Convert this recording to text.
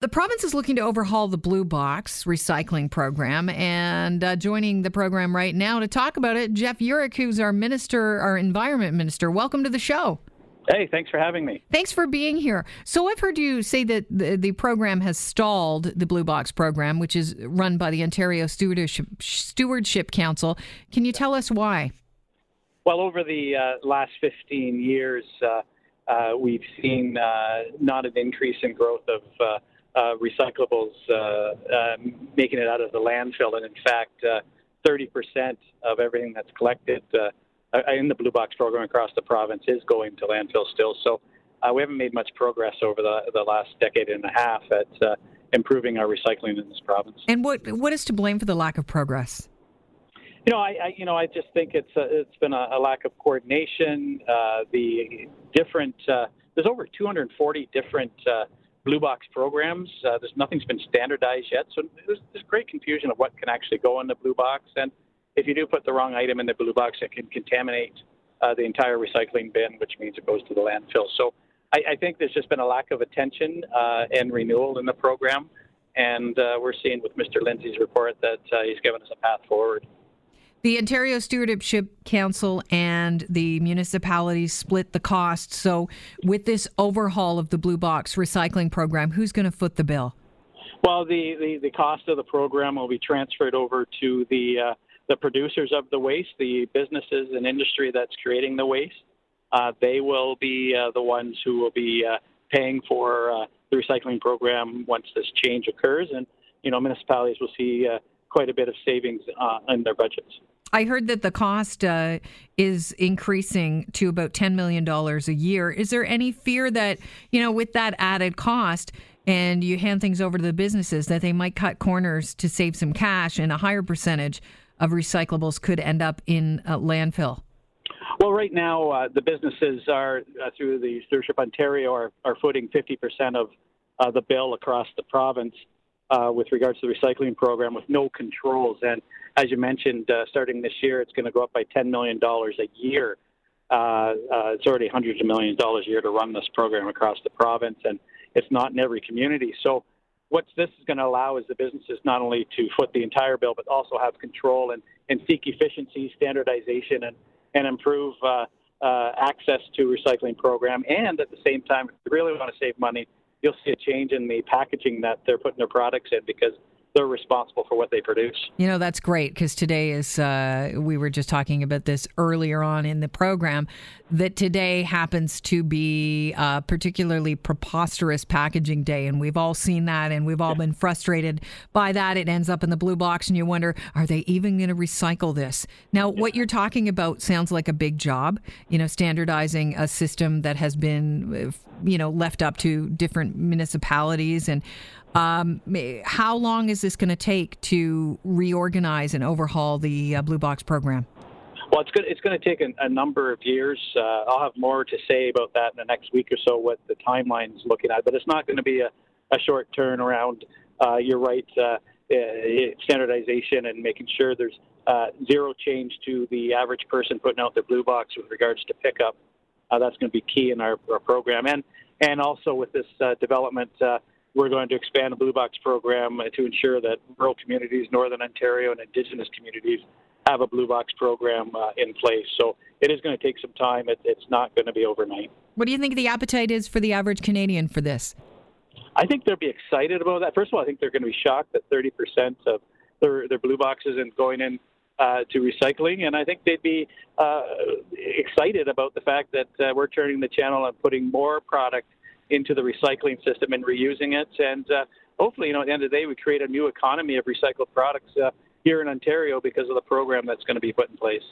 The province is looking to overhaul the Blue Box recycling program, and uh, joining the program right now to talk about it, Jeff Yurek, who's our minister, our environment minister. Welcome to the show. Hey, thanks for having me. Thanks for being here. So I've heard you say that the, the program has stalled the Blue Box program, which is run by the Ontario Stewardship, Stewardship Council. Can you tell us why? Well, over the uh, last 15 years, uh, uh, we've seen uh, not an increase in growth of uh, uh, recyclables uh, making it out of the landfill, and in fact, 30% uh, of everything that's collected uh, in the Blue Box program across the province is going to landfill still. So we haven't made much progress over the, the last decade and a half at improving our recycling in this province. And what what is to blame for the lack of progress? You know, I, I you know I just think it's a, it's been a, a lack of coordination. Uh, the different uh, there's over 240 different uh, blue box programs. Uh, there's nothing's been standardized yet, so there's, there's great confusion of what can actually go in the blue box. And if you do put the wrong item in the blue box, it can contaminate uh, the entire recycling bin, which means it goes to the landfill. So I, I think there's just been a lack of attention uh, and renewal in the program. And uh, we're seeing with Mr. Lindsay's report that uh, he's given us a path forward. The Ontario Stewardship Council and the municipalities split the cost. So, with this overhaul of the Blue Box recycling program, who's going to foot the bill? Well, the, the, the, cost of the program will be transferred over to the uh, the producers of the waste, the businesses and industry that's creating the waste. Uh, they will be uh, the ones who will be uh, paying for uh, the recycling program once this change occurs, and you know municipalities will see uh, quite a bit of savings in their budgets. I heard that the cost uh, is increasing to about $10 million a year. Is there any fear that, you know, with that added cost, and you hand things over to the businesses, that they might cut corners to save some cash and a higher percentage of recyclables could end up in a landfill? Well, right now, uh, the businesses are, uh, through the Stewardship Ontario, are, are footing 50% of uh, the bill across the province uh, with regards to the recycling program with no controls. And as you mentioned, uh, starting this year, it's going to go up by $10 million a year. Uh, uh, it's already hundreds of millions of dollars a year to run this program across the province, and it's not in every community. So, what this is going to allow is the businesses not only to foot the entire bill, but also have control and, and seek efficiency, standardization, and, and improve uh, uh, access to recycling program. And at the same time, if really want to save money, you'll see a change in the packaging that they're putting their products in because they're responsible for what they produce. You know, that's great because today is, uh, we were just talking about this earlier on in the program, that today happens to be a particularly preposterous packaging day. And we've all seen that and we've all been frustrated by that. It ends up in the blue box and you wonder, are they even going to recycle this? Now, what you're talking about sounds like a big job, you know, standardizing a system that has been, you know, left up to different municipalities and um, how long is this going to take to reorganize and overhaul the uh, Blue Box program? Well, it's going it's to take a, a, number of years. Uh, I'll have more to say about that in the next week or so, what the timeline's looking at. But it's not going to be a, a short turnaround. Uh, you're right. Uh, standardization and making sure there's uh, zero change to the average person putting out their blue box with regards to pickup. Uh, that's going to be key in our, our, program, and and also with this development we're going to expand the Blue Box program to ensure that rural communities, Northern Ontario, and Indigenous communities have a Blue Box program uh, in place. So it is going to take some time. It, it's not going to be overnight. What do you think the appetite is for the average Canadian for this? I think they'll be excited about that. First of all, I think they're going to be shocked that 30% of their, their blue boxes and going in uh, to recycling, and I think they'd be uh, excited about the fact that uh, we're turning the channel and putting more product into the recycling system and reusing it. And uh, hopefully, you know, at the end of the day, we create a new economy of recycled products uh, here in Ontario because of the program that's going to be put in place.